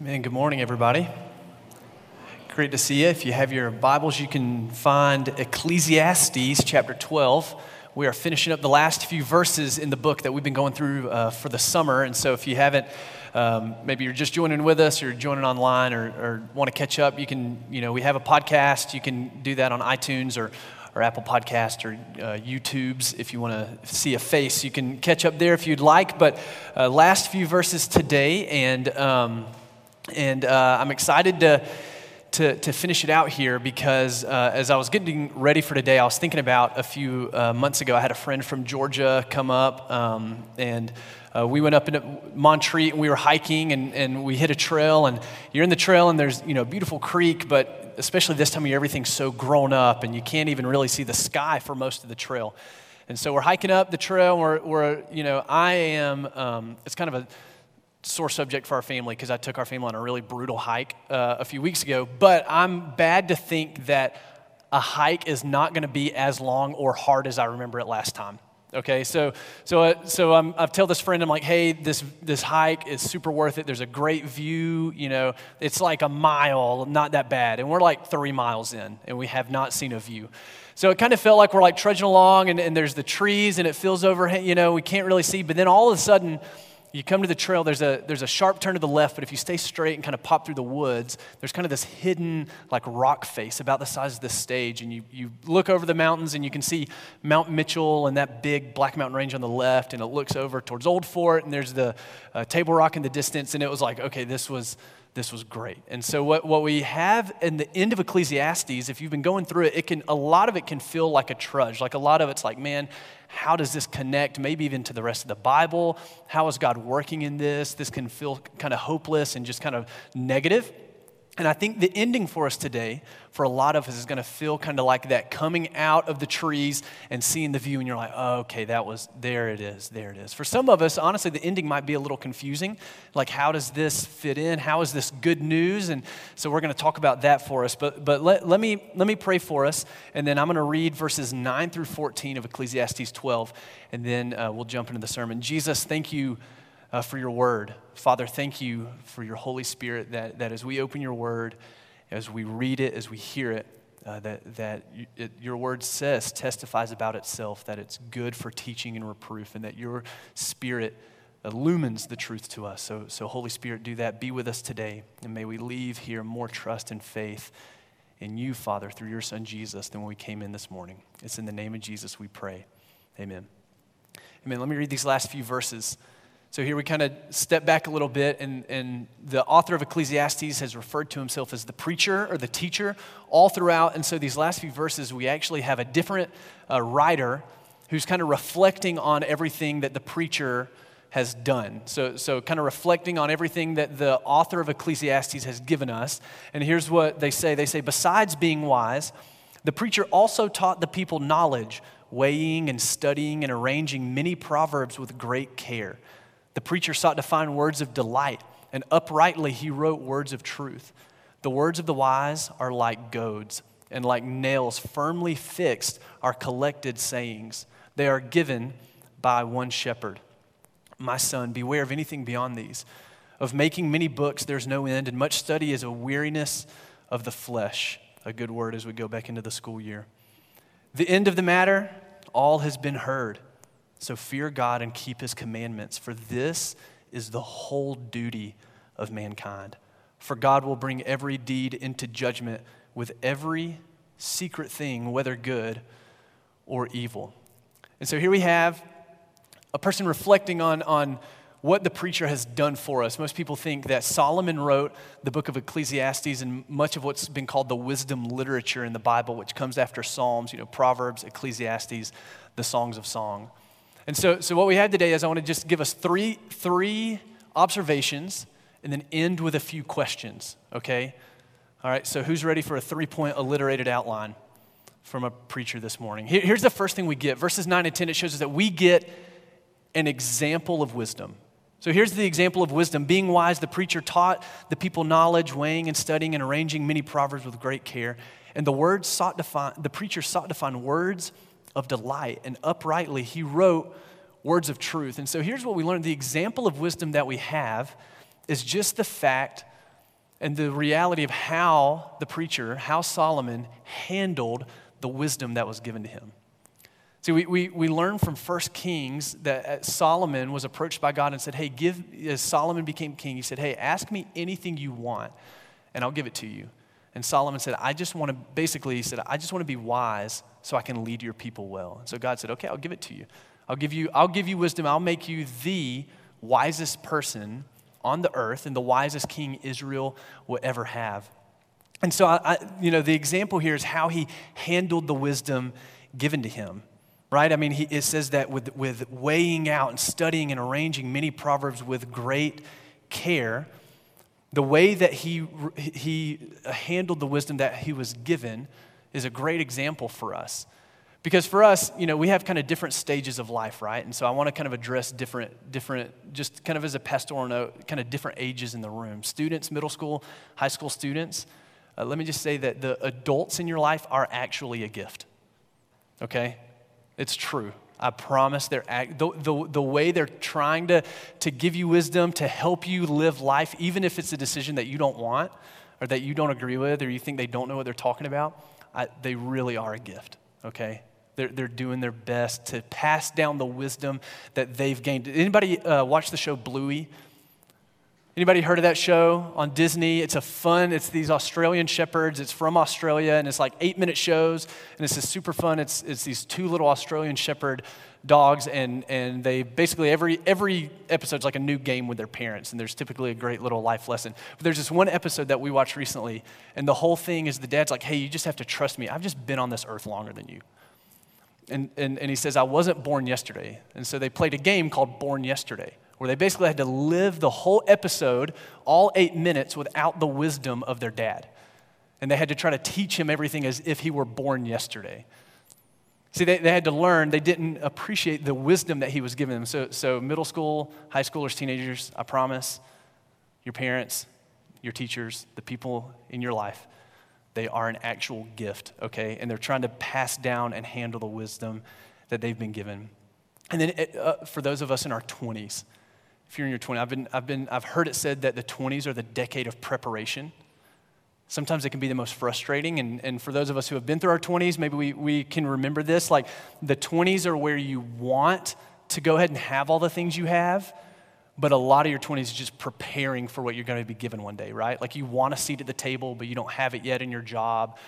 Man, good morning, everybody. Great to see you. If you have your Bibles, you can find Ecclesiastes chapter 12. We are finishing up the last few verses in the book that we've been going through uh, for the summer. And so if you haven't, um, maybe you're just joining with us or joining online or, or want to catch up, you can, you know, we have a podcast. You can do that on iTunes or, or Apple Podcast or uh, YouTube's. If you want to see a face, you can catch up there if you'd like. But uh, last few verses today, and um, and uh, I'm excited to, to, to, finish it out here because uh, as I was getting ready for today, I was thinking about a few uh, months ago. I had a friend from Georgia come up, um, and uh, we went up into Montreat and we were hiking and, and we hit a trail. And you're in the trail, and there's you know beautiful creek, but especially this time of year, everything's so grown up, and you can't even really see the sky for most of the trail. And so we're hiking up the trail. We're, we're you know, I am, um, it's kind of a sore subject for our family because I took our family on a really brutal hike uh, a few weeks ago. But I'm bad to think that a hike is not going to be as long or hard as I remember it last time. Okay, so so uh, so I'm, I've told this friend I'm like, hey, this this hike is super worth it. There's a great view. You know, it's like a mile, not that bad, and we're like three miles in, and we have not seen a view. So it kind of felt like we're like trudging along, and, and there's the trees, and it feels over. You know, we can't really see, but then all of a sudden you come to the trail, there's a, there's a sharp turn to the left, but if you stay straight and kind of pop through the woods, there's kind of this hidden, like, rock face about the size of this stage. And you, you look over the mountains and you can see Mount Mitchell and that big Black Mountain Range on the left, and it looks over towards Old Fort, and there's the uh, Table Rock in the distance. And it was like, okay, this was, this was great. And so what, what we have in the end of Ecclesiastes, if you've been going through it, it can a lot of it can feel like a trudge. Like a lot of it's like, man, how does this connect maybe even to the rest of the Bible? How is God working in this? This can feel kind of hopeless and just kind of negative. And I think the ending for us today, for a lot of us, is going to feel kind of like that coming out of the trees and seeing the view, and you're like, oh, okay, that was, there it is, there it is. For some of us, honestly, the ending might be a little confusing. Like, how does this fit in? How is this good news? And so we're going to talk about that for us. But, but let, let, me, let me pray for us, and then I'm going to read verses 9 through 14 of Ecclesiastes 12, and then uh, we'll jump into the sermon. Jesus, thank you uh, for your word. Father, thank you for your Holy Spirit that, that as we open your word, as we read it, as we hear it, uh, that, that it, your word says, testifies about itself, that it's good for teaching and reproof, and that your spirit illumines the truth to us. So, so, Holy Spirit, do that. Be with us today, and may we leave here more trust and faith in you, Father, through your Son Jesus, than when we came in this morning. It's in the name of Jesus we pray. Amen. Amen. Let me read these last few verses. So here we kind of step back a little bit, and, and the author of Ecclesiastes has referred to himself as the preacher or the teacher all throughout. And so these last few verses, we actually have a different uh, writer who's kind of reflecting on everything that the preacher has done. So, so kind of reflecting on everything that the author of Ecclesiastes has given us. And here's what they say they say, besides being wise, the preacher also taught the people knowledge, weighing and studying and arranging many proverbs with great care. The preacher sought to find words of delight, and uprightly he wrote words of truth. The words of the wise are like goads, and like nails firmly fixed are collected sayings. They are given by one shepherd. My son, beware of anything beyond these. Of making many books, there's no end, and much study is a weariness of the flesh. A good word as we go back into the school year. The end of the matter, all has been heard. So fear God and keep his commandments, for this is the whole duty of mankind. For God will bring every deed into judgment with every secret thing, whether good or evil. And so here we have a person reflecting on, on what the preacher has done for us. Most people think that Solomon wrote the book of Ecclesiastes and much of what's been called the wisdom literature in the Bible, which comes after Psalms, you know, Proverbs, Ecclesiastes, the Songs of Song. And so, so what we have today is I want to just give us three, three observations and then end with a few questions, okay? All right, so who's ready for a three point alliterated outline from a preacher this morning? Here, here's the first thing we get. Verses 9 and 10, it shows us that we get an example of wisdom. So here's the example of wisdom. Being wise, the preacher taught the people knowledge, weighing and studying and arranging many proverbs with great care. And the words sought to find, the preacher sought to find words of delight, and uprightly he wrote words of truth. And so here's what we learned the example of wisdom that we have is just the fact and the reality of how the preacher, how Solomon handled the wisdom that was given to him. See, we, we, we learn from 1 Kings that uh, Solomon was approached by God and said, Hey, give, as Solomon became king, he said, Hey, ask me anything you want, and I'll give it to you. And Solomon said, I just want to, basically, he said, I just want to be wise so I can lead your people well. And so God said, Okay, I'll give it to you. I'll give you, I'll give you wisdom. I'll make you the wisest person on the earth and the wisest king Israel will ever have. And so, I, I, you know, the example here is how he handled the wisdom given to him, right? I mean, he, it says that with, with weighing out and studying and arranging many proverbs with great care, the way that he, he handled the wisdom that he was given is a great example for us. Because for us, you know, we have kind of different stages of life, right? And so I want to kind of address different, different, just kind of as a pastoral note, kind of different ages in the room. Students, middle school, high school students, uh, let me just say that the adults in your life are actually a gift. Okay? It's true. I promise they're act, the, the, the way they're trying to, to give you wisdom, to help you live life, even if it's a decision that you don't want or that you don't agree with or you think they don't know what they're talking about, I, they really are a gift, okay? They're, they're doing their best to pass down the wisdom that they've gained. Anybody uh, watch the show Bluey? Anybody heard of that show on Disney? It's a fun, it's these Australian shepherds. It's from Australia, and it's like eight minute shows, and it's just super fun. It's, it's these two little Australian shepherd dogs, and, and they basically, every, every episode's like a new game with their parents, and there's typically a great little life lesson. But there's this one episode that we watched recently, and the whole thing is the dad's like, hey, you just have to trust me. I've just been on this earth longer than you. And, and, and he says, I wasn't born yesterday. And so they played a game called Born Yesterday, where they basically had to live the whole episode, all eight minutes, without the wisdom of their dad. And they had to try to teach him everything as if he were born yesterday. See, they, they had to learn, they didn't appreciate the wisdom that he was giving them. So, so, middle school, high schoolers, teenagers, I promise, your parents, your teachers, the people in your life, they are an actual gift, okay? And they're trying to pass down and handle the wisdom that they've been given. And then uh, for those of us in our 20s, if you're in your 20s, I've, been, I've, been, I've heard it said that the 20s are the decade of preparation. Sometimes it can be the most frustrating. And, and for those of us who have been through our 20s, maybe we, we can remember this. Like the 20s are where you want to go ahead and have all the things you have, but a lot of your 20s is just preparing for what you're going to be given one day, right? Like you want a seat at the table, but you don't have it yet in your job.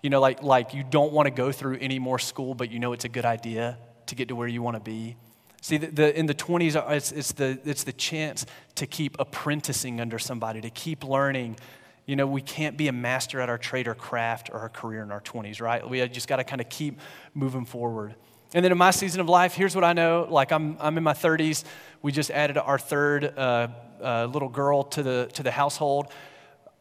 You know, like, like you don't want to go through any more school, but you know it's a good idea to get to where you want to be. See, the, the, in the 20s, uh, it's, it's, the, it's the chance to keep apprenticing under somebody, to keep learning. You know, we can't be a master at our trade or craft or our career in our 20s, right? We just got to kind of keep moving forward. And then in my season of life, here's what I know. Like I'm, I'm in my 30s. We just added our third uh, uh, little girl to the, to the household.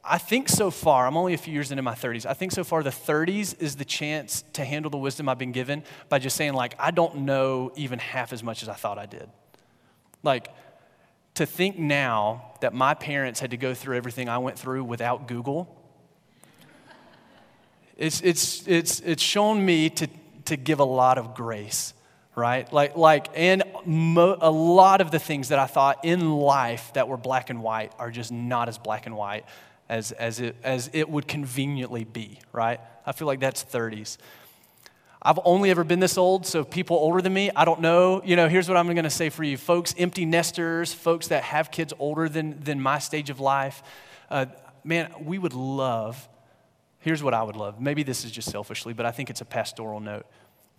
I think so far, I'm only a few years into my 30s. I think so far the 30s is the chance to handle the wisdom I've been given by just saying, like, I don't know even half as much as I thought I did. Like, to think now that my parents had to go through everything I went through without Google, it's, it's, it's, it's shown me to, to give a lot of grace, right? Like, like and mo- a lot of the things that I thought in life that were black and white are just not as black and white as, as, it, as it would conveniently be, right? I feel like that's 30s. I've only ever been this old, so people older than me, I don't know. You know, here's what I'm gonna say for you folks, empty nesters, folks that have kids older than, than my stage of life. Uh, man, we would love Here's what I would love. Maybe this is just selfishly, but I think it's a pastoral note.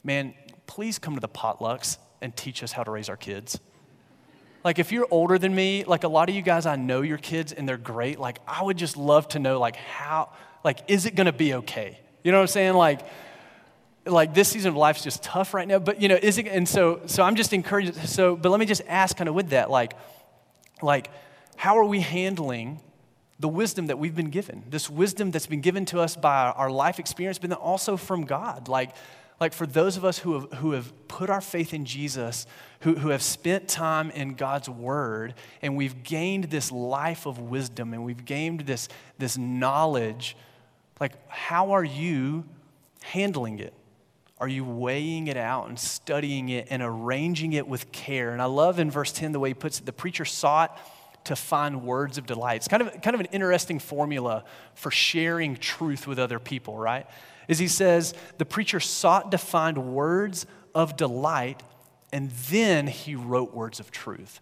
Man, please come to the potlucks and teach us how to raise our kids. Like if you're older than me, like a lot of you guys I know your kids and they're great, like I would just love to know like how like is it to be okay? You know what I'm saying? Like like this season of life is just tough right now, but you know, is it and so so I'm just encouraged so but let me just ask kind of with that like like how are we handling the wisdom that we've been given, this wisdom that's been given to us by our life experience, but then also from God. Like, like for those of us who have, who have put our faith in Jesus, who, who have spent time in God's word, and we've gained this life of wisdom and we've gained this, this knowledge, like, how are you handling it? Are you weighing it out and studying it and arranging it with care? And I love in verse 10 the way he puts it the preacher sought to find words of delight. It's kind of, kind of an interesting formula for sharing truth with other people, right? Is he says, the preacher sought to find words of delight, and then he wrote words of truth.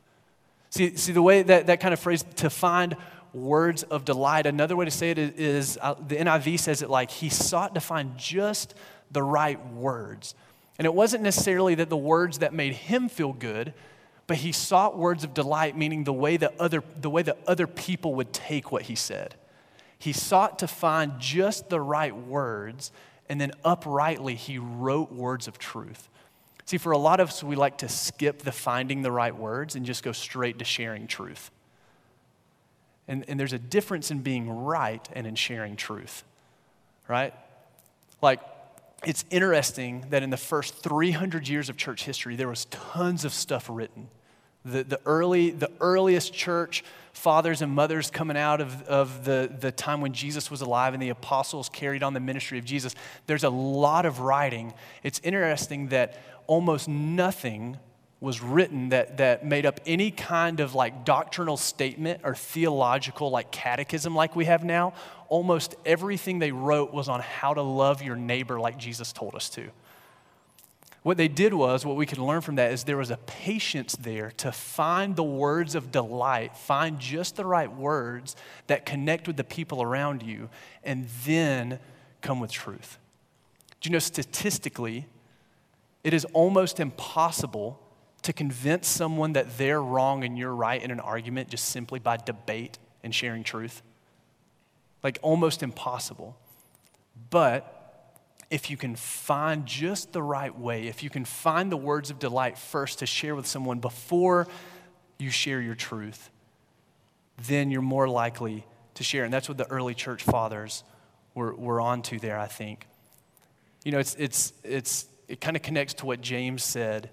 See, see the way that, that kind of phrase, to find words of delight, another way to say it is, is uh, the NIV says it like, he sought to find just the right words. And it wasn't necessarily that the words that made him feel good, but he sought words of delight, meaning the way that other, the way that other people would take what he said. He sought to find just the right words, and then uprightly he wrote words of truth. See, for a lot of us, we like to skip the finding the right words and just go straight to sharing truth. And, and there's a difference in being right and in sharing truth, right? Like, it's interesting that in the first 300 years of church history, there was tons of stuff written. The, the, early, the earliest church fathers and mothers coming out of, of the, the time when Jesus was alive and the apostles carried on the ministry of Jesus, there's a lot of writing. It's interesting that almost nothing was written that, that made up any kind of like doctrinal statement or theological like catechism like we have now almost everything they wrote was on how to love your neighbor like jesus told us to what they did was what we can learn from that is there was a patience there to find the words of delight find just the right words that connect with the people around you and then come with truth do you know statistically it is almost impossible to convince someone that they're wrong and you're right in an argument just simply by debate and sharing truth. Like almost impossible. But if you can find just the right way, if you can find the words of delight first to share with someone before you share your truth, then you're more likely to share. And that's what the early church fathers were, were onto there, I think. You know, it's, it's, it's, it kind of connects to what James said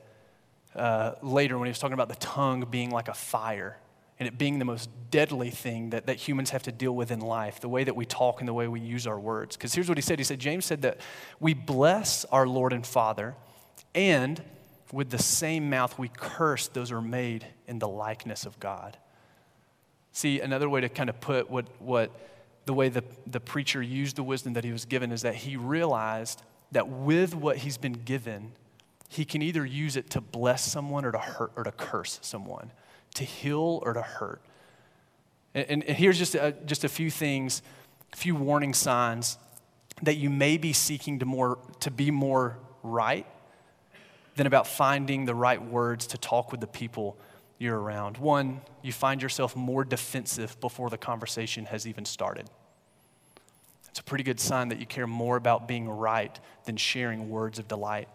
uh, later when he was talking about the tongue being like a fire and it being the most deadly thing that, that humans have to deal with in life, the way that we talk and the way we use our words. Because here's what he said He said, James said that we bless our Lord and Father, and with the same mouth we curse those who are made in the likeness of God. See, another way to kind of put what, what the way the, the preacher used the wisdom that he was given is that he realized that with what he's been given, he can either use it to bless someone or to hurt or to curse someone, to heal or to hurt. And, and, here's just a, just a few things, a few warning signs that you may be seeking to, more, to be more right than about finding the right words to talk with the people you're around. One, you find yourself more defensive before the conversation has even started. It's a pretty good sign that you care more about being right than sharing words of delight.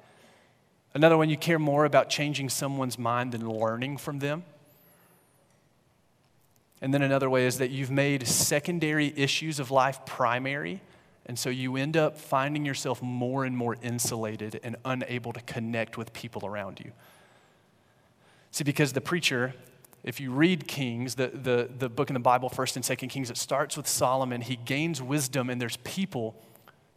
Another one, you care more about changing someone's mind than learning from them. And then another way is that you've made secondary issues of life primary, and so you end up finding yourself more and more insulated and unable to connect with people around you. See, because the preacher, if you read Kings, the, the, the book in the Bible, 1st and 2nd Kings, it starts with Solomon. He gains wisdom, and there's people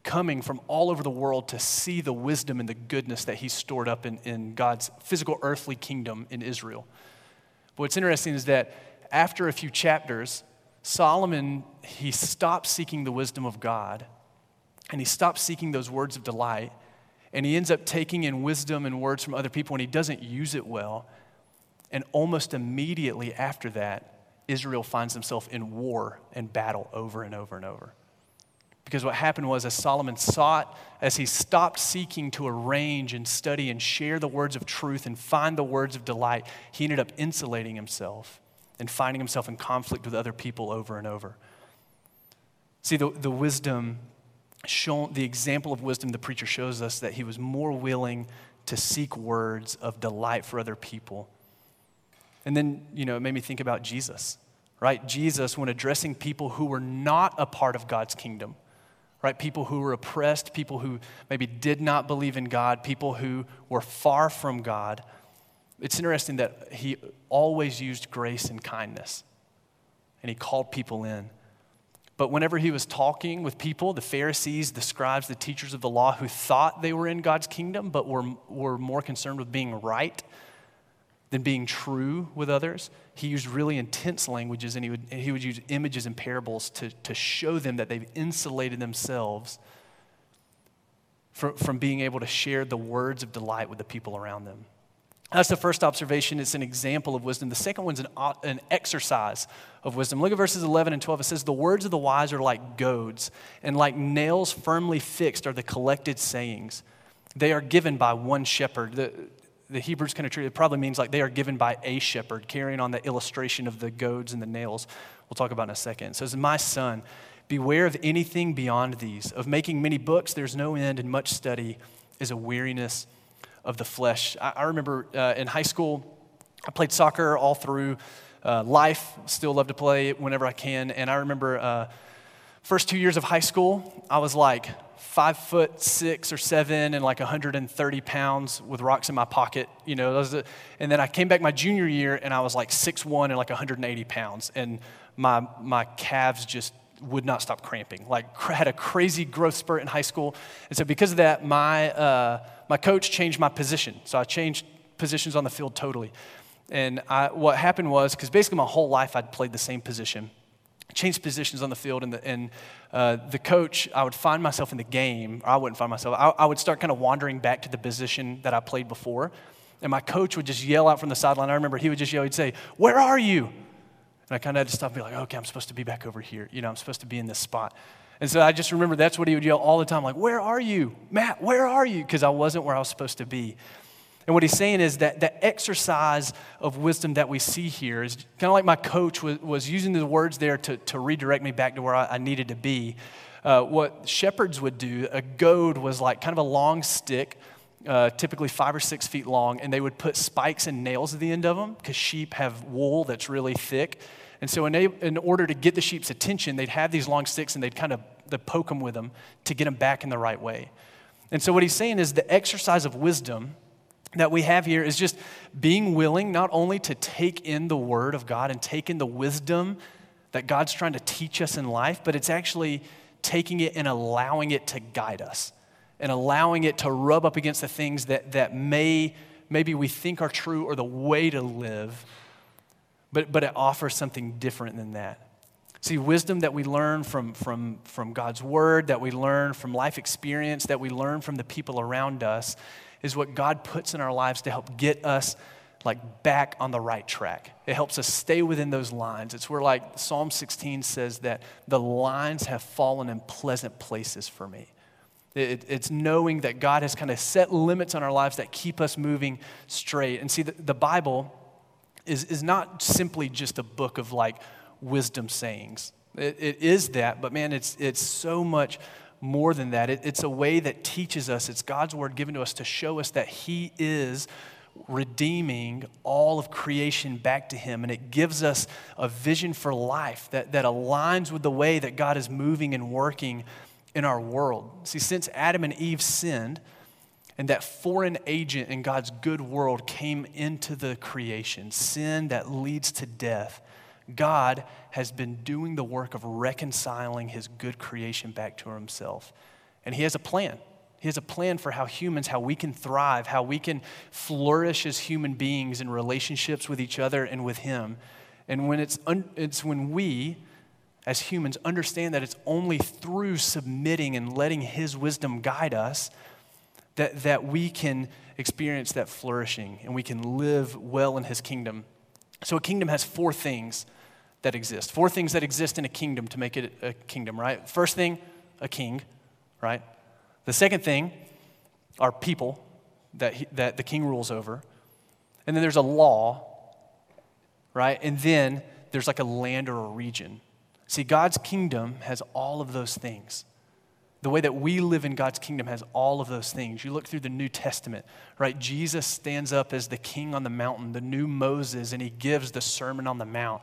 coming from all over the world to see the wisdom and the goodness that he's stored up in, in God's physical earthly kingdom in Israel. But what's interesting is that after a few chapters, Solomon, he stops seeking the wisdom of God and he stops seeking those words of delight and he ends up taking in wisdom and words from other people and he doesn't use it well. And almost immediately after that, Israel finds himself in war and battle over and over and over. Because what happened was, as Solomon sought, as he stopped seeking to arrange and study and share the words of truth and find the words of delight, he ended up insulating himself and finding himself in conflict with other people over and over. See, the, the wisdom, shown, the example of wisdom the preacher shows us that he was more willing to seek words of delight for other people. And then, you know, it made me think about Jesus, right? Jesus, when addressing people who were not a part of God's kingdom, right? People who were oppressed, people who maybe did not believe in God, people who were far from God. It's interesting that he always used grace and kindness, and he called people in. But whenever he was talking with people, the Pharisees, the scribes, the teachers of the law who thought they were in God's kingdom but were, were more concerned with being right, than being true with others. He used really intense languages and he would, he would use images and parables to, to show them that they've insulated themselves from, from being able to share the words of delight with the people around them. That's the first observation. It's an example of wisdom. The second one's an, an exercise of wisdom. Look at verses 11 and 12. It says, The words of the wise are like goads, and like nails firmly fixed are the collected sayings. They are given by one shepherd. The, the Hebrews kind of treat it probably means like they are given by a shepherd, carrying on the illustration of the goads and the nails. We'll talk about in a second. It says, My son, beware of anything beyond these. Of making many books, there's no end, and much study is a weariness of the flesh. I, I remember uh, in high school, I played soccer all through uh, life, still love to play whenever I can. And I remember uh, first two years of high school, I was like five foot six or seven and like 130 pounds with rocks in my pocket, you know. and then I came back my junior year and I was like six one and like 180 pounds. And my, my calves just would not stop cramping. Like had a crazy growth spurt in high school. And so because of that, my, uh, my coach changed my position. So I changed positions on the field totally. And I, what happened was, because basically my whole life I'd played the same position, changed positions on the field, and the, and, uh, the coach, I would find myself in the game, I wouldn't find myself, I, I would start kind of wandering back to the position that I played before. And my coach would just yell out from the sideline. I remember he would just yell, he'd say, Where are you? And I kind of had to stop and be like, Okay, I'm supposed to be back over here. You know, I'm supposed to be in this spot. And so I just remember that's what he would yell all the time, like, Where are you? Matt, where are you? Because I wasn't where I was supposed to be. And what he's saying is that the exercise of wisdom that we see here is kind of like my coach was, was using the words there to, to redirect me back to where I, I needed to be. Uh, what shepherds would do, a goad was like kind of a long stick, uh, typically five or six feet long, and they would put spikes and nails at the end of them because sheep have wool that's really thick. And so, in, a, in order to get the sheep's attention, they'd have these long sticks and they'd kind of they'd poke them with them to get them back in the right way. And so, what he's saying is the exercise of wisdom that we have here is just being willing not only to take in the Word of God and take in the wisdom that God's trying to teach us in life, but it's actually taking it and allowing it to guide us and allowing it to rub up against the things that, that may maybe we think are true or the way to live but, but it offers something different than that. See, wisdom that we learn from, from, from God's word, that we learn from life experience, that we learn from the people around us, is what God puts in our lives to help get us like back on the right track. It helps us stay within those lines. It's where like Psalm 16 says that the lines have fallen in pleasant places for me. It, it's knowing that God has kind of set limits on our lives that keep us moving straight. And see, the, the Bible is, is not simply just a book of like wisdom sayings. It, it is that, but man, it's, it's so much more than that. It, it's a way that teaches us, it's God's word given to us to show us that He is redeeming all of creation back to Him. And it gives us a vision for life that, that aligns with the way that God is moving and working in our world. See, since Adam and Eve sinned, and that foreign agent in God's good world came into the creation, sin that leads to death. God has been doing the work of reconciling his good creation back to himself. And he has a plan. He has a plan for how humans, how we can thrive, how we can flourish as human beings in relationships with each other and with him. And when it's, un- it's when we, as humans, understand that it's only through submitting and letting his wisdom guide us that, that we can experience that flourishing and we can live well in his kingdom. So, a kingdom has four things that exist. Four things that exist in a kingdom to make it a kingdom, right? First thing, a king, right? The second thing are people that, he, that the king rules over. And then there's a law, right? And then there's like a land or a region. See, God's kingdom has all of those things. The way that we live in God's kingdom has all of those things. You look through the New Testament, right? Jesus stands up as the king on the mountain, the new Moses, and he gives the Sermon on the Mount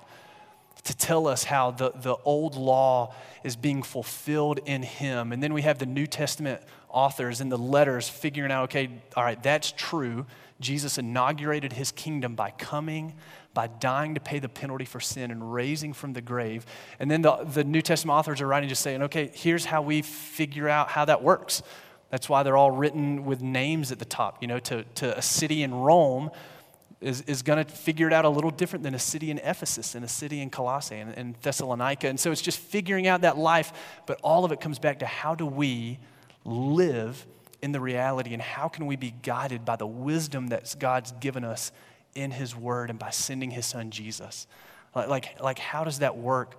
to tell us how the, the old law is being fulfilled in him. And then we have the New Testament authors in the letters figuring out okay, all right, that's true. Jesus inaugurated his kingdom by coming, by dying to pay the penalty for sin and raising from the grave. And then the, the New Testament authors are writing just saying, okay, here's how we figure out how that works. That's why they're all written with names at the top. You know, to, to a city in Rome, is, is going to figure it out a little different than a city in Ephesus and a city in Colossae and, and Thessalonica. And so it's just figuring out that life, but all of it comes back to how do we live in the reality and how can we be guided by the wisdom that God's given us in His Word and by sending His Son Jesus? Like, like, like how does that work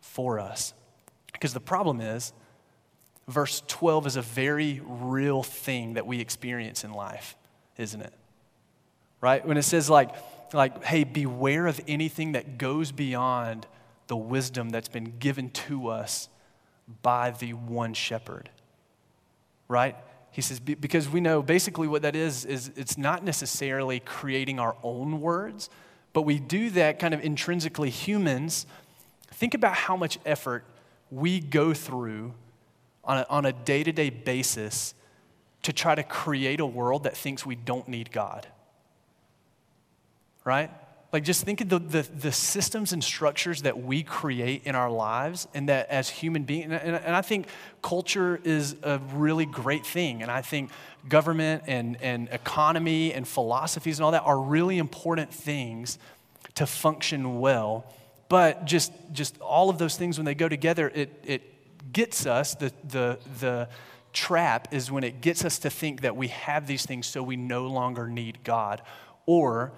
for us? Because the problem is, verse 12 is a very real thing that we experience in life, isn't it? right? When it says, like, like, hey, beware of anything that goes beyond the wisdom that's been given to us by the one shepherd, right? He says, because we know basically what that is, is it's not necessarily creating our own words, but we do that kind of intrinsically humans. Think about how much effort we go through on a day to day basis to try to create a world that thinks we don't need God right? Like, just think of the, the, the, systems and structures that we create in our lives, and that as human beings, and, and, and, I think culture is a really great thing. And I think government and, and economy and philosophies and all that are really important things to function well. But just, just all of those things, when they go together, it, it gets us, the, the, the trap is when it gets us to think that we have these things so we no longer need God. Or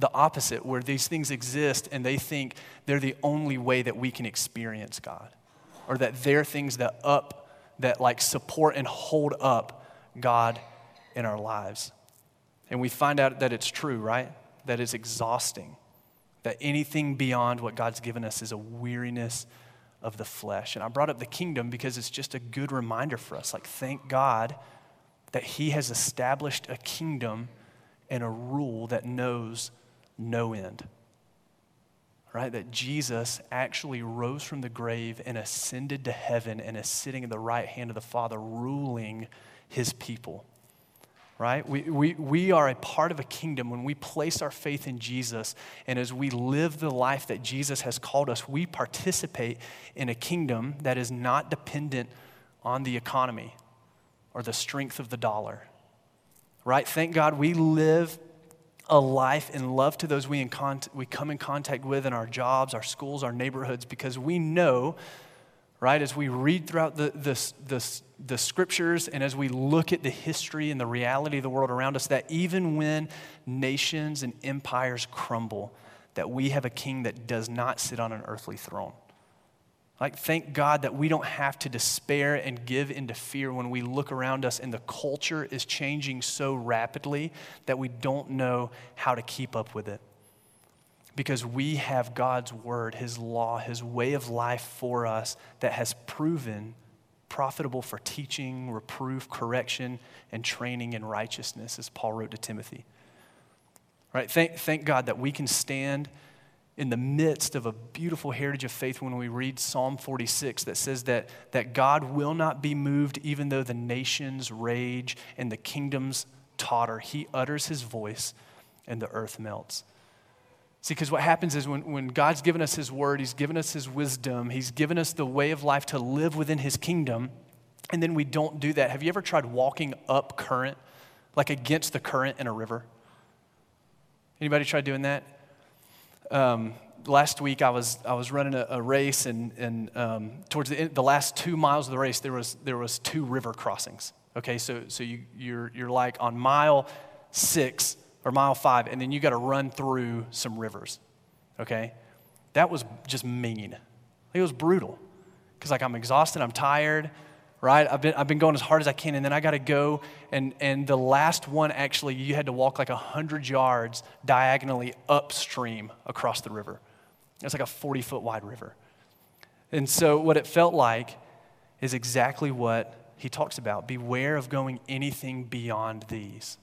the opposite, where these things exist and they think they're the only way that we can experience God, or that they're things that up, that like support and hold up God in our lives. And we find out that it's true, right? That it's exhausting. That anything beyond what God's given us is a weariness of the flesh. And I brought up the kingdom because it's just a good reminder for us. Like, thank God that He has established a kingdom and a rule that knows no end. Right? That Jesus actually rose from the grave and ascended to heaven and is sitting at the right hand of the Father, ruling his people. Right? We, we, we are a part of a kingdom when we place our faith in Jesus, and as we live the life that Jesus has called us, we participate in a kingdom that is not dependent on the economy or the strength of the dollar. Right? Thank God we live a life and love to those we, in con- we come in contact with in our jobs, our schools, our neighborhoods, because we know, right, as we read throughout the, the, the, the scriptures and as we look at the history and the reality of the world around us, that even when nations and empires crumble, that we have a king that does not sit on an earthly throne. Like, thank God that we don't have to despair and give into fear when we look around us and the culture is changing so rapidly that we don't know how to keep up with it. Because we have God's word, His law, His way of life for us that has proven profitable for teaching, reproof, correction, and training in righteousness, as Paul wrote to Timothy. Right? Thank, thank God that we can stand in the midst of a beautiful heritage of faith when we read Psalm 46 that says that, that God will not be moved even though the nations rage and the kingdoms totter. He utters his voice and the earth melts. See, because what happens is when, when God's given us his word, he's given us his wisdom, he's given us the way of life to live within his kingdom, and then we don't do that. Have you ever tried walking up current, like against the current in a river? Anybody tried doing that? Um, last week I was, I was running a, a race, and, and um, towards the, end, the last two miles of the race, there was, there was two river crossings. Okay, so, so you, you're, you're like on mile six or mile five, and then you got to run through some rivers. Okay, that was just mean. It was brutal because like I'm exhausted, I'm tired right? I've been, I've been going as hard as I can, and then I got to go. And, and the last one, actually, you had to walk like 100 yards diagonally upstream across the river. It's like a 40 foot wide river. And so, what it felt like is exactly what he talks about beware of going anything beyond these.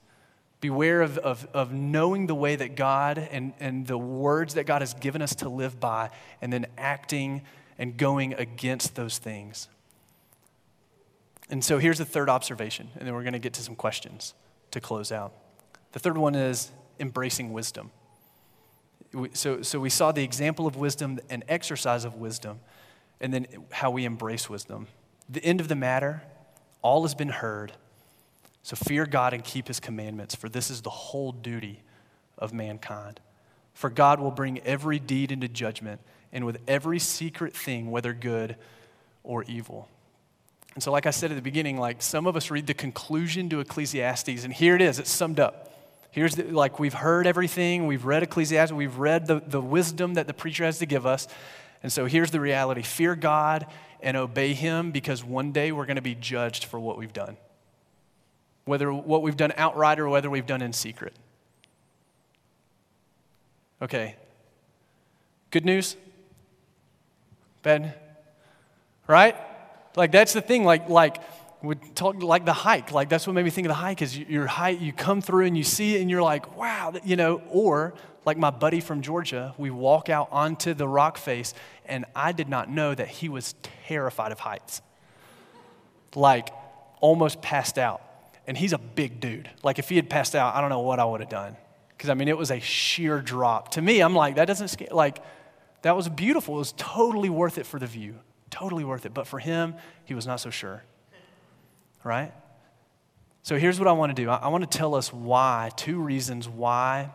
Beware of, of, of knowing the way that God and, and the words that God has given us to live by, and then acting and going against those things. And so here's the third observation, and then we're going to get to some questions to close out. The third one is embracing wisdom. So, so we saw the example of wisdom and exercise of wisdom, and then how we embrace wisdom. The end of the matter, all has been heard. So fear God and keep his commandments, for this is the whole duty of mankind. For God will bring every deed into judgment, and with every secret thing, whether good or evil. And so, like I said at the beginning, like some of us read the conclusion to Ecclesiastes, and here it is, it's summed up. Here's the, like we've heard everything, we've read Ecclesiastes, we've read the, the wisdom that the preacher has to give us. And so here's the reality fear God and obey Him because one day we're going to be judged for what we've done. Whether what we've done outright or whether we've done in secret. Okay. Good news? Bad? Right? Like that's the thing. Like, like, we talk like the hike. Like that's what made me think of the hike is your hike. You come through and you see it and you're like, wow, you know. Or like my buddy from Georgia, we walk out onto the rock face, and I did not know that he was terrified of heights. Like almost passed out. And he's a big dude. Like if he had passed out, I don't know what I would have done. Because I mean, it was a sheer drop. To me, I'm like, that doesn't scare. Like, that was beautiful. It was totally worth it for the view. Totally worth it. But for him, he was not so sure. Right? So here's what I want to do I, I want to tell us why, two reasons why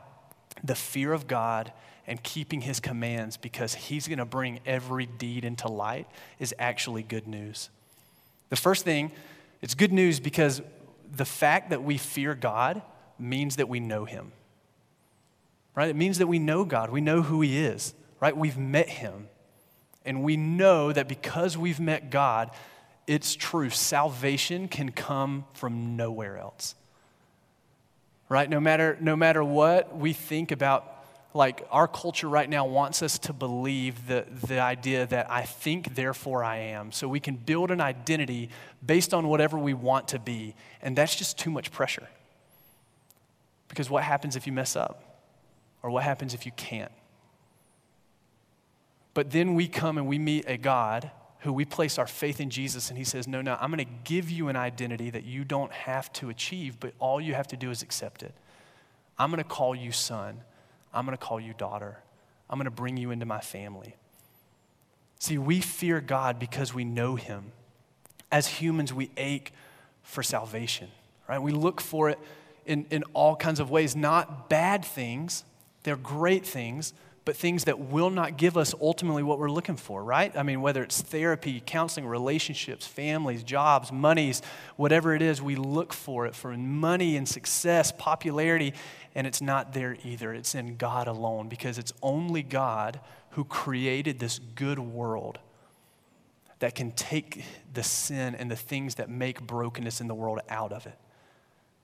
the fear of God and keeping his commands, because he's going to bring every deed into light, is actually good news. The first thing, it's good news because the fact that we fear God means that we know him right? It means that we know God, we know who He is, right? We've met Him. And we know that because we've met God, it's true. Salvation can come from nowhere else. Right? No matter, no matter what we think about, like our culture right now wants us to believe the, the idea that I think, therefore I am. So we can build an identity based on whatever we want to be. And that's just too much pressure. Because what happens if you mess up? Or what happens if you can't? But then we come and we meet a God who we place our faith in Jesus, and He says, No, no, I'm going to give you an identity that you don't have to achieve, but all you have to do is accept it. I'm going to call you son. I'm going to call you daughter. I'm going to bring you into my family. See, we fear God because we know Him. As humans, we ache for salvation, right? We look for it in, in all kinds of ways, not bad things, they're great things, but things that will not give us ultimately what we're looking for, right? I mean, whether it's therapy, counseling, relationships, families, jobs, monies, whatever it is, we look for it for money and success, popularity, and it's not there either. It's in God alone because it's only God who created this good world that can take the sin and the things that make brokenness in the world out of it.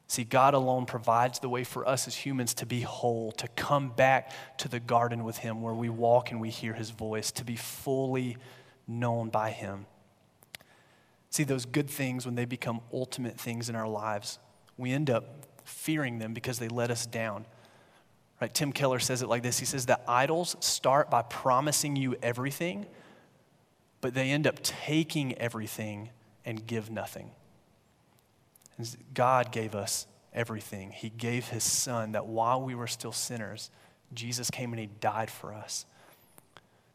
See, God alone provides the way for us as humans to be whole, to come back to the garden with Him where we walk and we hear His voice, to be fully known by Him. See, those good things, when they become ultimate things in our lives, we end up fearing them because they let us down. Right? Tim Keller says it like this He says that idols start by promising you everything, but they end up taking everything and give nothing. God gave us everything. He gave his son that while we were still sinners, Jesus came and he died for us.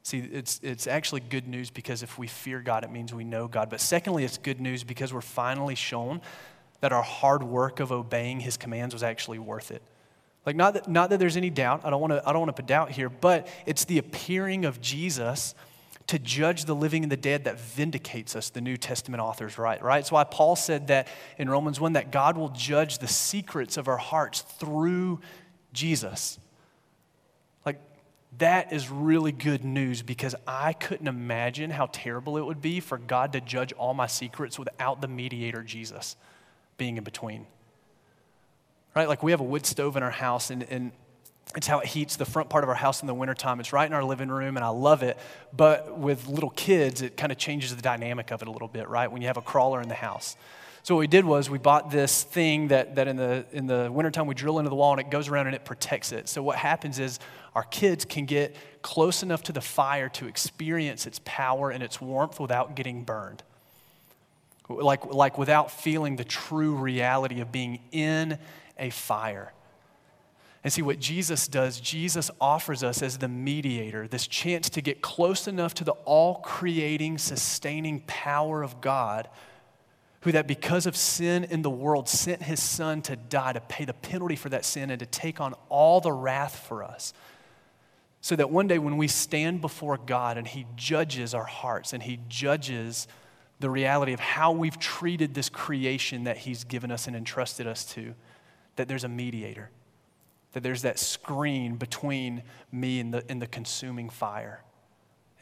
See, it's, it's actually good news because if we fear God, it means we know God. But secondly, it's good news because we're finally shown that our hard work of obeying his commands was actually worth it. Like, not that, not that there's any doubt, I don't want to I don't want to put doubt here, but it's the appearing of Jesus to judge the living and the dead that vindicates us, the New Testament authors write, right? It's why Paul said that in Romans 1 that God will judge the secrets of our hearts through Jesus. Like, that is really good news because I couldn't imagine how terrible it would be for God to judge all my secrets without the mediator, Jesus, being in between. Right? Like, we have a wood stove in our house, and, and it's how it heats the front part of our house in the wintertime. It's right in our living room, and I love it. But with little kids, it kind of changes the dynamic of it a little bit, right? When you have a crawler in the house. So what we did was we bought this thing that, that in, the, in the wintertime we drill into the wall and it goes around and it protects it. So what happens is our kids can get close enough to the fire to experience its power and its warmth without getting burned. Like, like without feeling the true reality of being in a fire. And see what Jesus does, Jesus offers us as the mediator this chance to get close enough to the all creating, sustaining power of God who that because of sin in the world sent his son to die to pay the penalty for that sin and to take on all the wrath for us. So that one day when we stand before God and he judges our hearts and he judges the reality of how we've treated this creation that he's given us and entrusted us to, that there's a mediator, that there's that screen between me and the, and the consuming fire.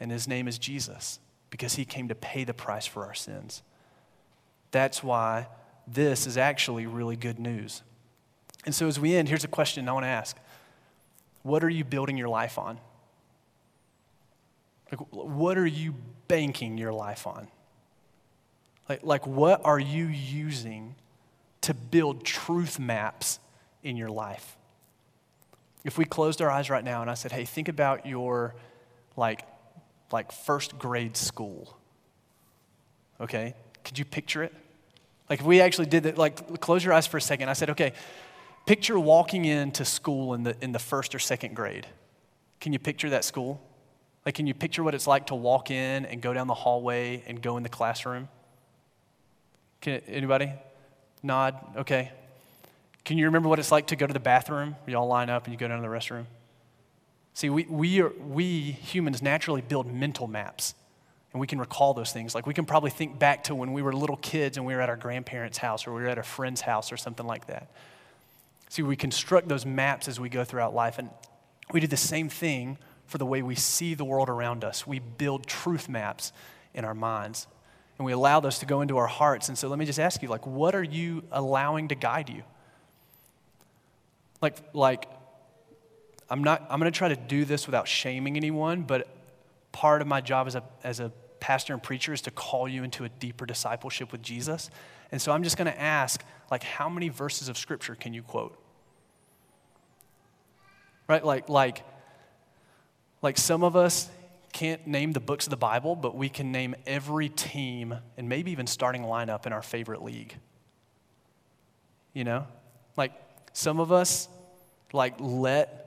And his name is Jesus because he came to pay the price for our sins. That's why this is actually really good news. And so, as we end, here's a question I want to ask What are you building your life on? Like, what are you banking your life on? Like, like, what are you using to build truth maps in your life? If we closed our eyes right now and I said, hey, think about your like, like first grade school. Okay? Could you picture it? Like if we actually did that, like close your eyes for a second. I said, okay, picture walking into school in the, in the first or second grade. Can you picture that school? Like, can you picture what it's like to walk in and go down the hallway and go in the classroom? Can, anybody? Nod? Okay. Can you remember what it's like to go to the bathroom? You all line up and you go down to the restroom. See, we, we, are, we humans naturally build mental maps and we can recall those things. Like we can probably think back to when we were little kids and we were at our grandparents' house or we were at a friend's house or something like that. See, we construct those maps as we go throughout life, and we do the same thing for the way we see the world around us. We build truth maps in our minds, and we allow those to go into our hearts. And so, let me just ask you, like, what are you allowing to guide you? Like, like, I'm not. I'm going to try to do this without shaming anyone, but part of my job as a as a pastor and preacher is to call you into a deeper discipleship with Jesus. And so I'm just going to ask, like, how many verses of scripture can you quote? Right? Like, like, like some of us can't name the books of the Bible, but we can name every team and maybe even starting lineup in our favorite league. You know? Like, some of us, like, let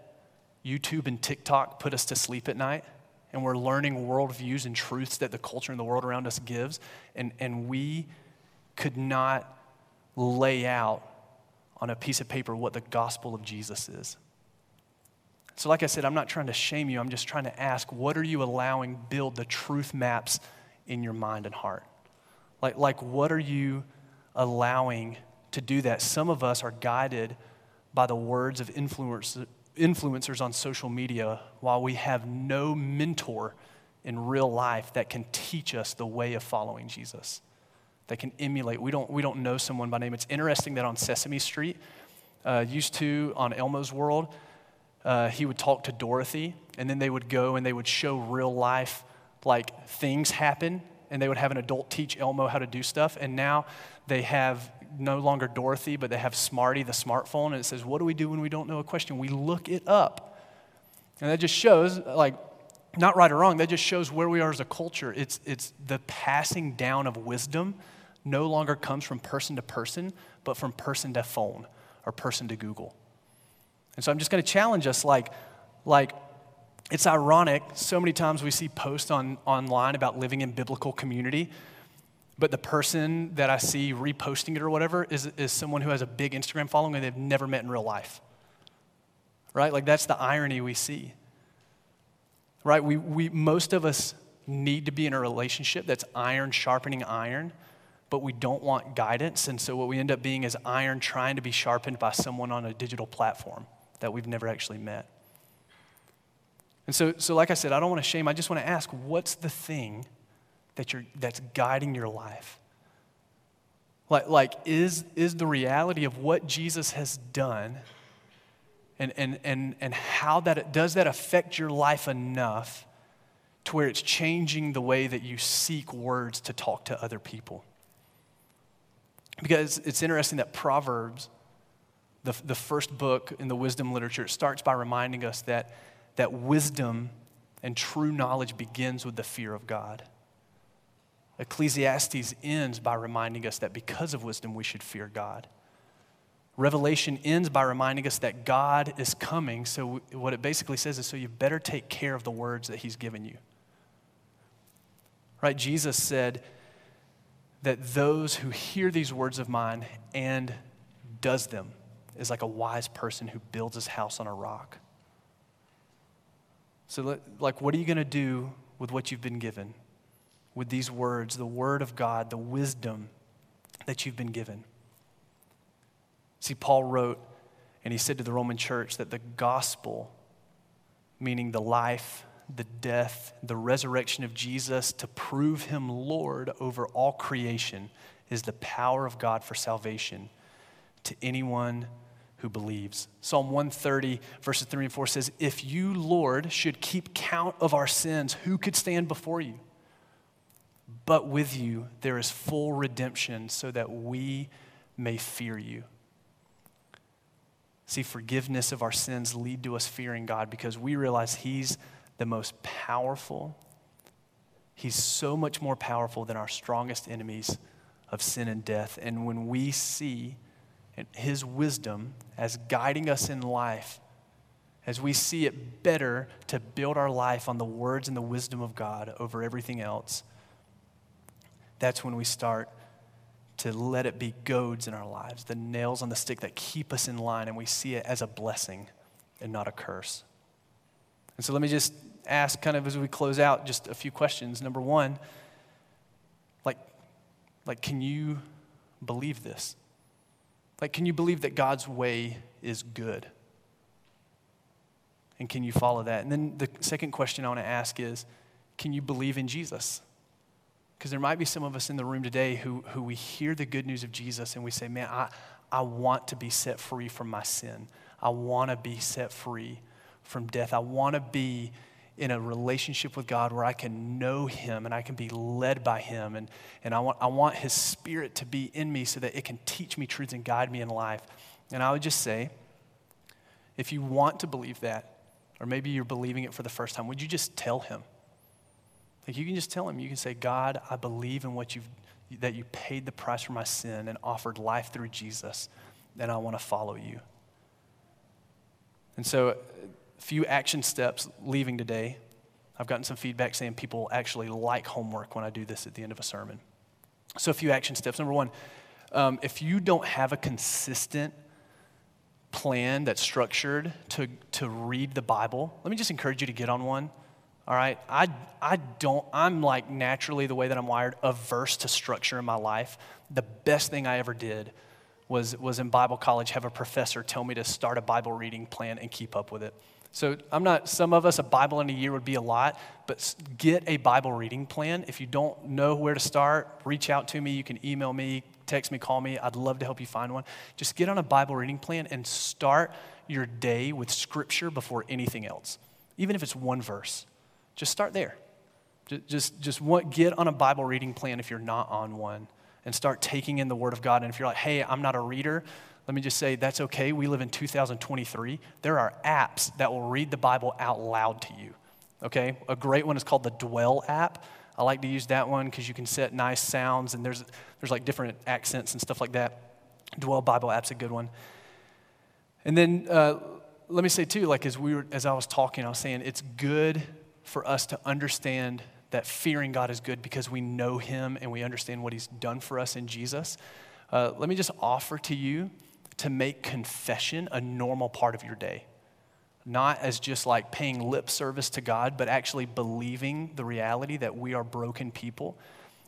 YouTube and TikTok put us to sleep at night and we're learning worldviews and truths that the culture and the world around us gives, and, and we could not lay out on a piece of paper what the gospel of Jesus is. So, like I said, I'm not trying to shame you. I'm just trying to ask what are you allowing build the truth maps in your mind and heart? Like, like what are you allowing to do that? Some of us are guided by the words of influencers, on social media while we have no mentor in real life that can teach us the way of following Jesus, that can emulate. We don't, we don't know someone by name. It's interesting that on Sesame Street, uh, used to on Elmo's World, uh, he would talk to Dorothy, and then they would go and they would show real life, like things happen, and they would have an adult teach Elmo how to do stuff. And now they have no longer Dorothy, but they have Smarty, the smartphone, and it says, What do we do when we don't know a question? We look it up. And that just shows, like, not right or wrong, that just shows where we are as a culture. It's, it's the passing down of wisdom no longer comes from person to person, but from person to phone or person to Google. And so I'm just going to challenge us like, like, it's ironic, so many times we see posts on, online about living in biblical community, but the person that I see reposting it or whatever is, is someone who has a big Instagram following and they've never met in real life. Right? Like that's the irony we see. Right? We, we, most of us need to be in a relationship that's iron sharpening iron, but we don't want guidance. And so what we end up being is iron trying to be sharpened by someone on a digital platform that we've never actually met. And so, so like I said, I don't want to shame. I just want to ask what's the thing that you're, that's guiding your life? Like, like is, is the reality of what Jesus has done and, and, and, and how that, does that affect your life enough to where it's changing the way that you seek words to talk to other people? Because it's interesting that Proverbs, the, the first book in the wisdom literature, starts by reminding us that, that wisdom and true knowledge begins with the fear of God. Ecclesiastes ends by reminding us that because of wisdom, we should fear God. Revelation ends by reminding us that God is coming. So, what it basically says is so you better take care of the words that He's given you. Right? Jesus said that those who hear these words of mine and does them is like a wise person who builds his house on a rock. So, like, what are you going to do with what you've been given? With these words, the word of God, the wisdom that you've been given. See, Paul wrote, and he said to the Roman church that the gospel, meaning the life, the death, the resurrection of Jesus to prove him Lord over all creation, is the power of God for salvation to anyone who believes. Psalm 130, verses 3 and 4 says, If you, Lord, should keep count of our sins, who could stand before you? But with you there is full redemption so that we may fear you. See, forgiveness of our sins lead to us fearing God because we realize He's the most powerful. He's so much more powerful than our strongest enemies of sin and death. And when we see His wisdom as guiding us in life, as we see it better to build our life on the words and the wisdom of God over everything else, that's when we start to let it be goads in our lives, the nails on the stick that keep us in line, and we see it as a blessing and not a curse. And so let me just ask, kind of as we close out, just a few questions. Number one, like, like can you believe this? Like, can you believe that God's way is good? And can you follow that? And then the second question I want to ask is can you believe in Jesus? Because there might be some of us in the room today who, who we hear the good news of Jesus and we say, man, I, I want to be set free from my sin. I want to be set free from death. I want to be in a relationship with God where I can know Him and I can be led by Him. And, and I, want, I want His Spirit to be in me so that it can teach me truths and guide me in life. And I would just say, if you want to believe that, or maybe you're believing it for the first time, would you just tell Him? Like you can just tell him, you can say, God, I believe in what you've, that you paid the price for my sin and offered life through Jesus, and I want to follow you. And so, a few action steps leaving today. I've gotten some feedback saying people actually like homework when I do this at the end of a sermon. So, a few action steps. Number one, um, if you don't have a consistent plan that's structured to, to read the Bible, let me just encourage you to get on one. All right, I, I don't, I'm like naturally the way that I'm wired, averse to structure in my life. The best thing I ever did was, was in Bible college have a professor tell me to start a Bible reading plan and keep up with it. So I'm not, some of us, a Bible in a year would be a lot, but get a Bible reading plan. If you don't know where to start, reach out to me. You can email me, text me, call me. I'd love to help you find one. Just get on a Bible reading plan and start your day with Scripture before anything else, even if it's one verse. Just start there. Just, just get on a Bible reading plan if you're not on one and start taking in the Word of God. And if you're like, hey, I'm not a reader, let me just say that's okay. We live in 2023. There are apps that will read the Bible out loud to you. Okay? A great one is called the Dwell app. I like to use that one because you can set nice sounds and there's, there's like different accents and stuff like that. Dwell Bible app's a good one. And then uh, let me say too, like as we were, as I was talking, I was saying it's good for us to understand that fearing God is good because we know Him and we understand what He's done for us in Jesus. Uh, let me just offer to you to make confession a normal part of your day. Not as just like paying lip service to God, but actually believing the reality that we are broken people.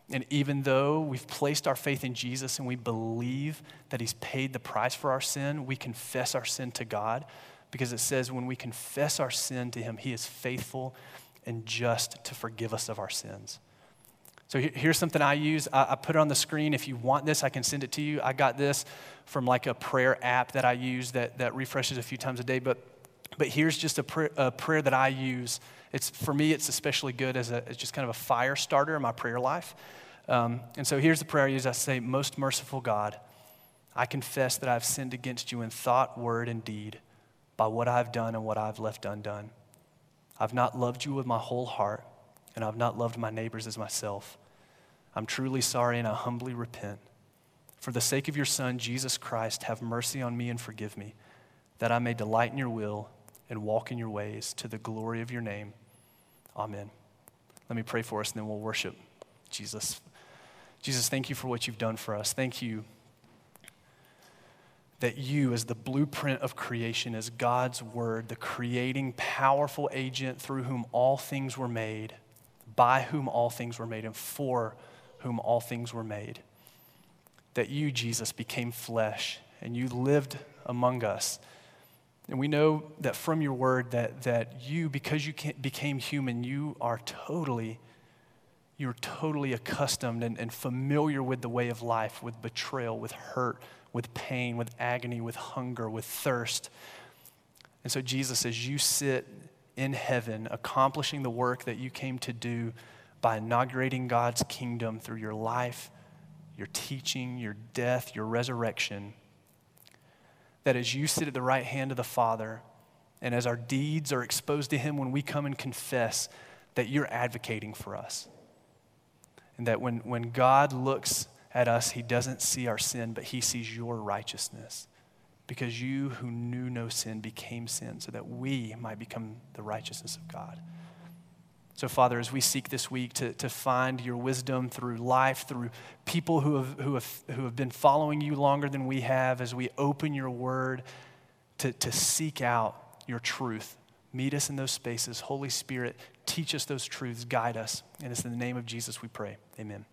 And even though we've placed our faith in Jesus and we believe that He's paid the price for our sin, we confess our sin to God because it says when we confess our sin to Him, He is faithful and just to forgive us of our sins. So here's something I use. I put it on the screen. If you want this, I can send it to you. I got this from like a prayer app that I use that, that refreshes a few times a day. But, but here's just a prayer, a prayer that I use. It's, for me, it's especially good as, a, as just kind of a fire starter in my prayer life. Um, and so here's the prayer I use. I say, Most merciful God, I confess that I've sinned against you in thought, word, and deed by what I've done and what I've left undone. I've not loved you with my whole heart, and I've not loved my neighbors as myself. I'm truly sorry, and I humbly repent. For the sake of your Son, Jesus Christ, have mercy on me and forgive me, that I may delight in your will and walk in your ways to the glory of your name. Amen. Let me pray for us, and then we'll worship Jesus. Jesus, thank you for what you've done for us. Thank you that you, as the blueprint of creation, as God's word, the creating, powerful agent through whom all things were made, by whom all things were made, and for whom all things were made, that you, Jesus, became flesh and you lived among us. And we know that from your word that, that you, because you became human, you are totally, you're totally accustomed and, and familiar with the way of life, with betrayal, with hurt, with pain, with agony, with hunger, with thirst. And so, Jesus, as you sit in heaven, accomplishing the work that you came to do by inaugurating God's kingdom through your life, your teaching, your death, your resurrection, that as you sit at the right hand of the Father, and as our deeds are exposed to Him when we come and confess, that you're advocating for us. And that when, when God looks at us, He doesn't see our sin, but He sees your righteousness. Because you who knew no sin became sin, so that we might become the righteousness of God. So, Father, as we seek this week to, to find your wisdom through life, through people who have, who, have, who have been following you longer than we have, as we open your word to, to seek out your truth, meet us in those spaces. Holy Spirit, teach us those truths, guide us. And it's in the name of Jesus we pray. Amen.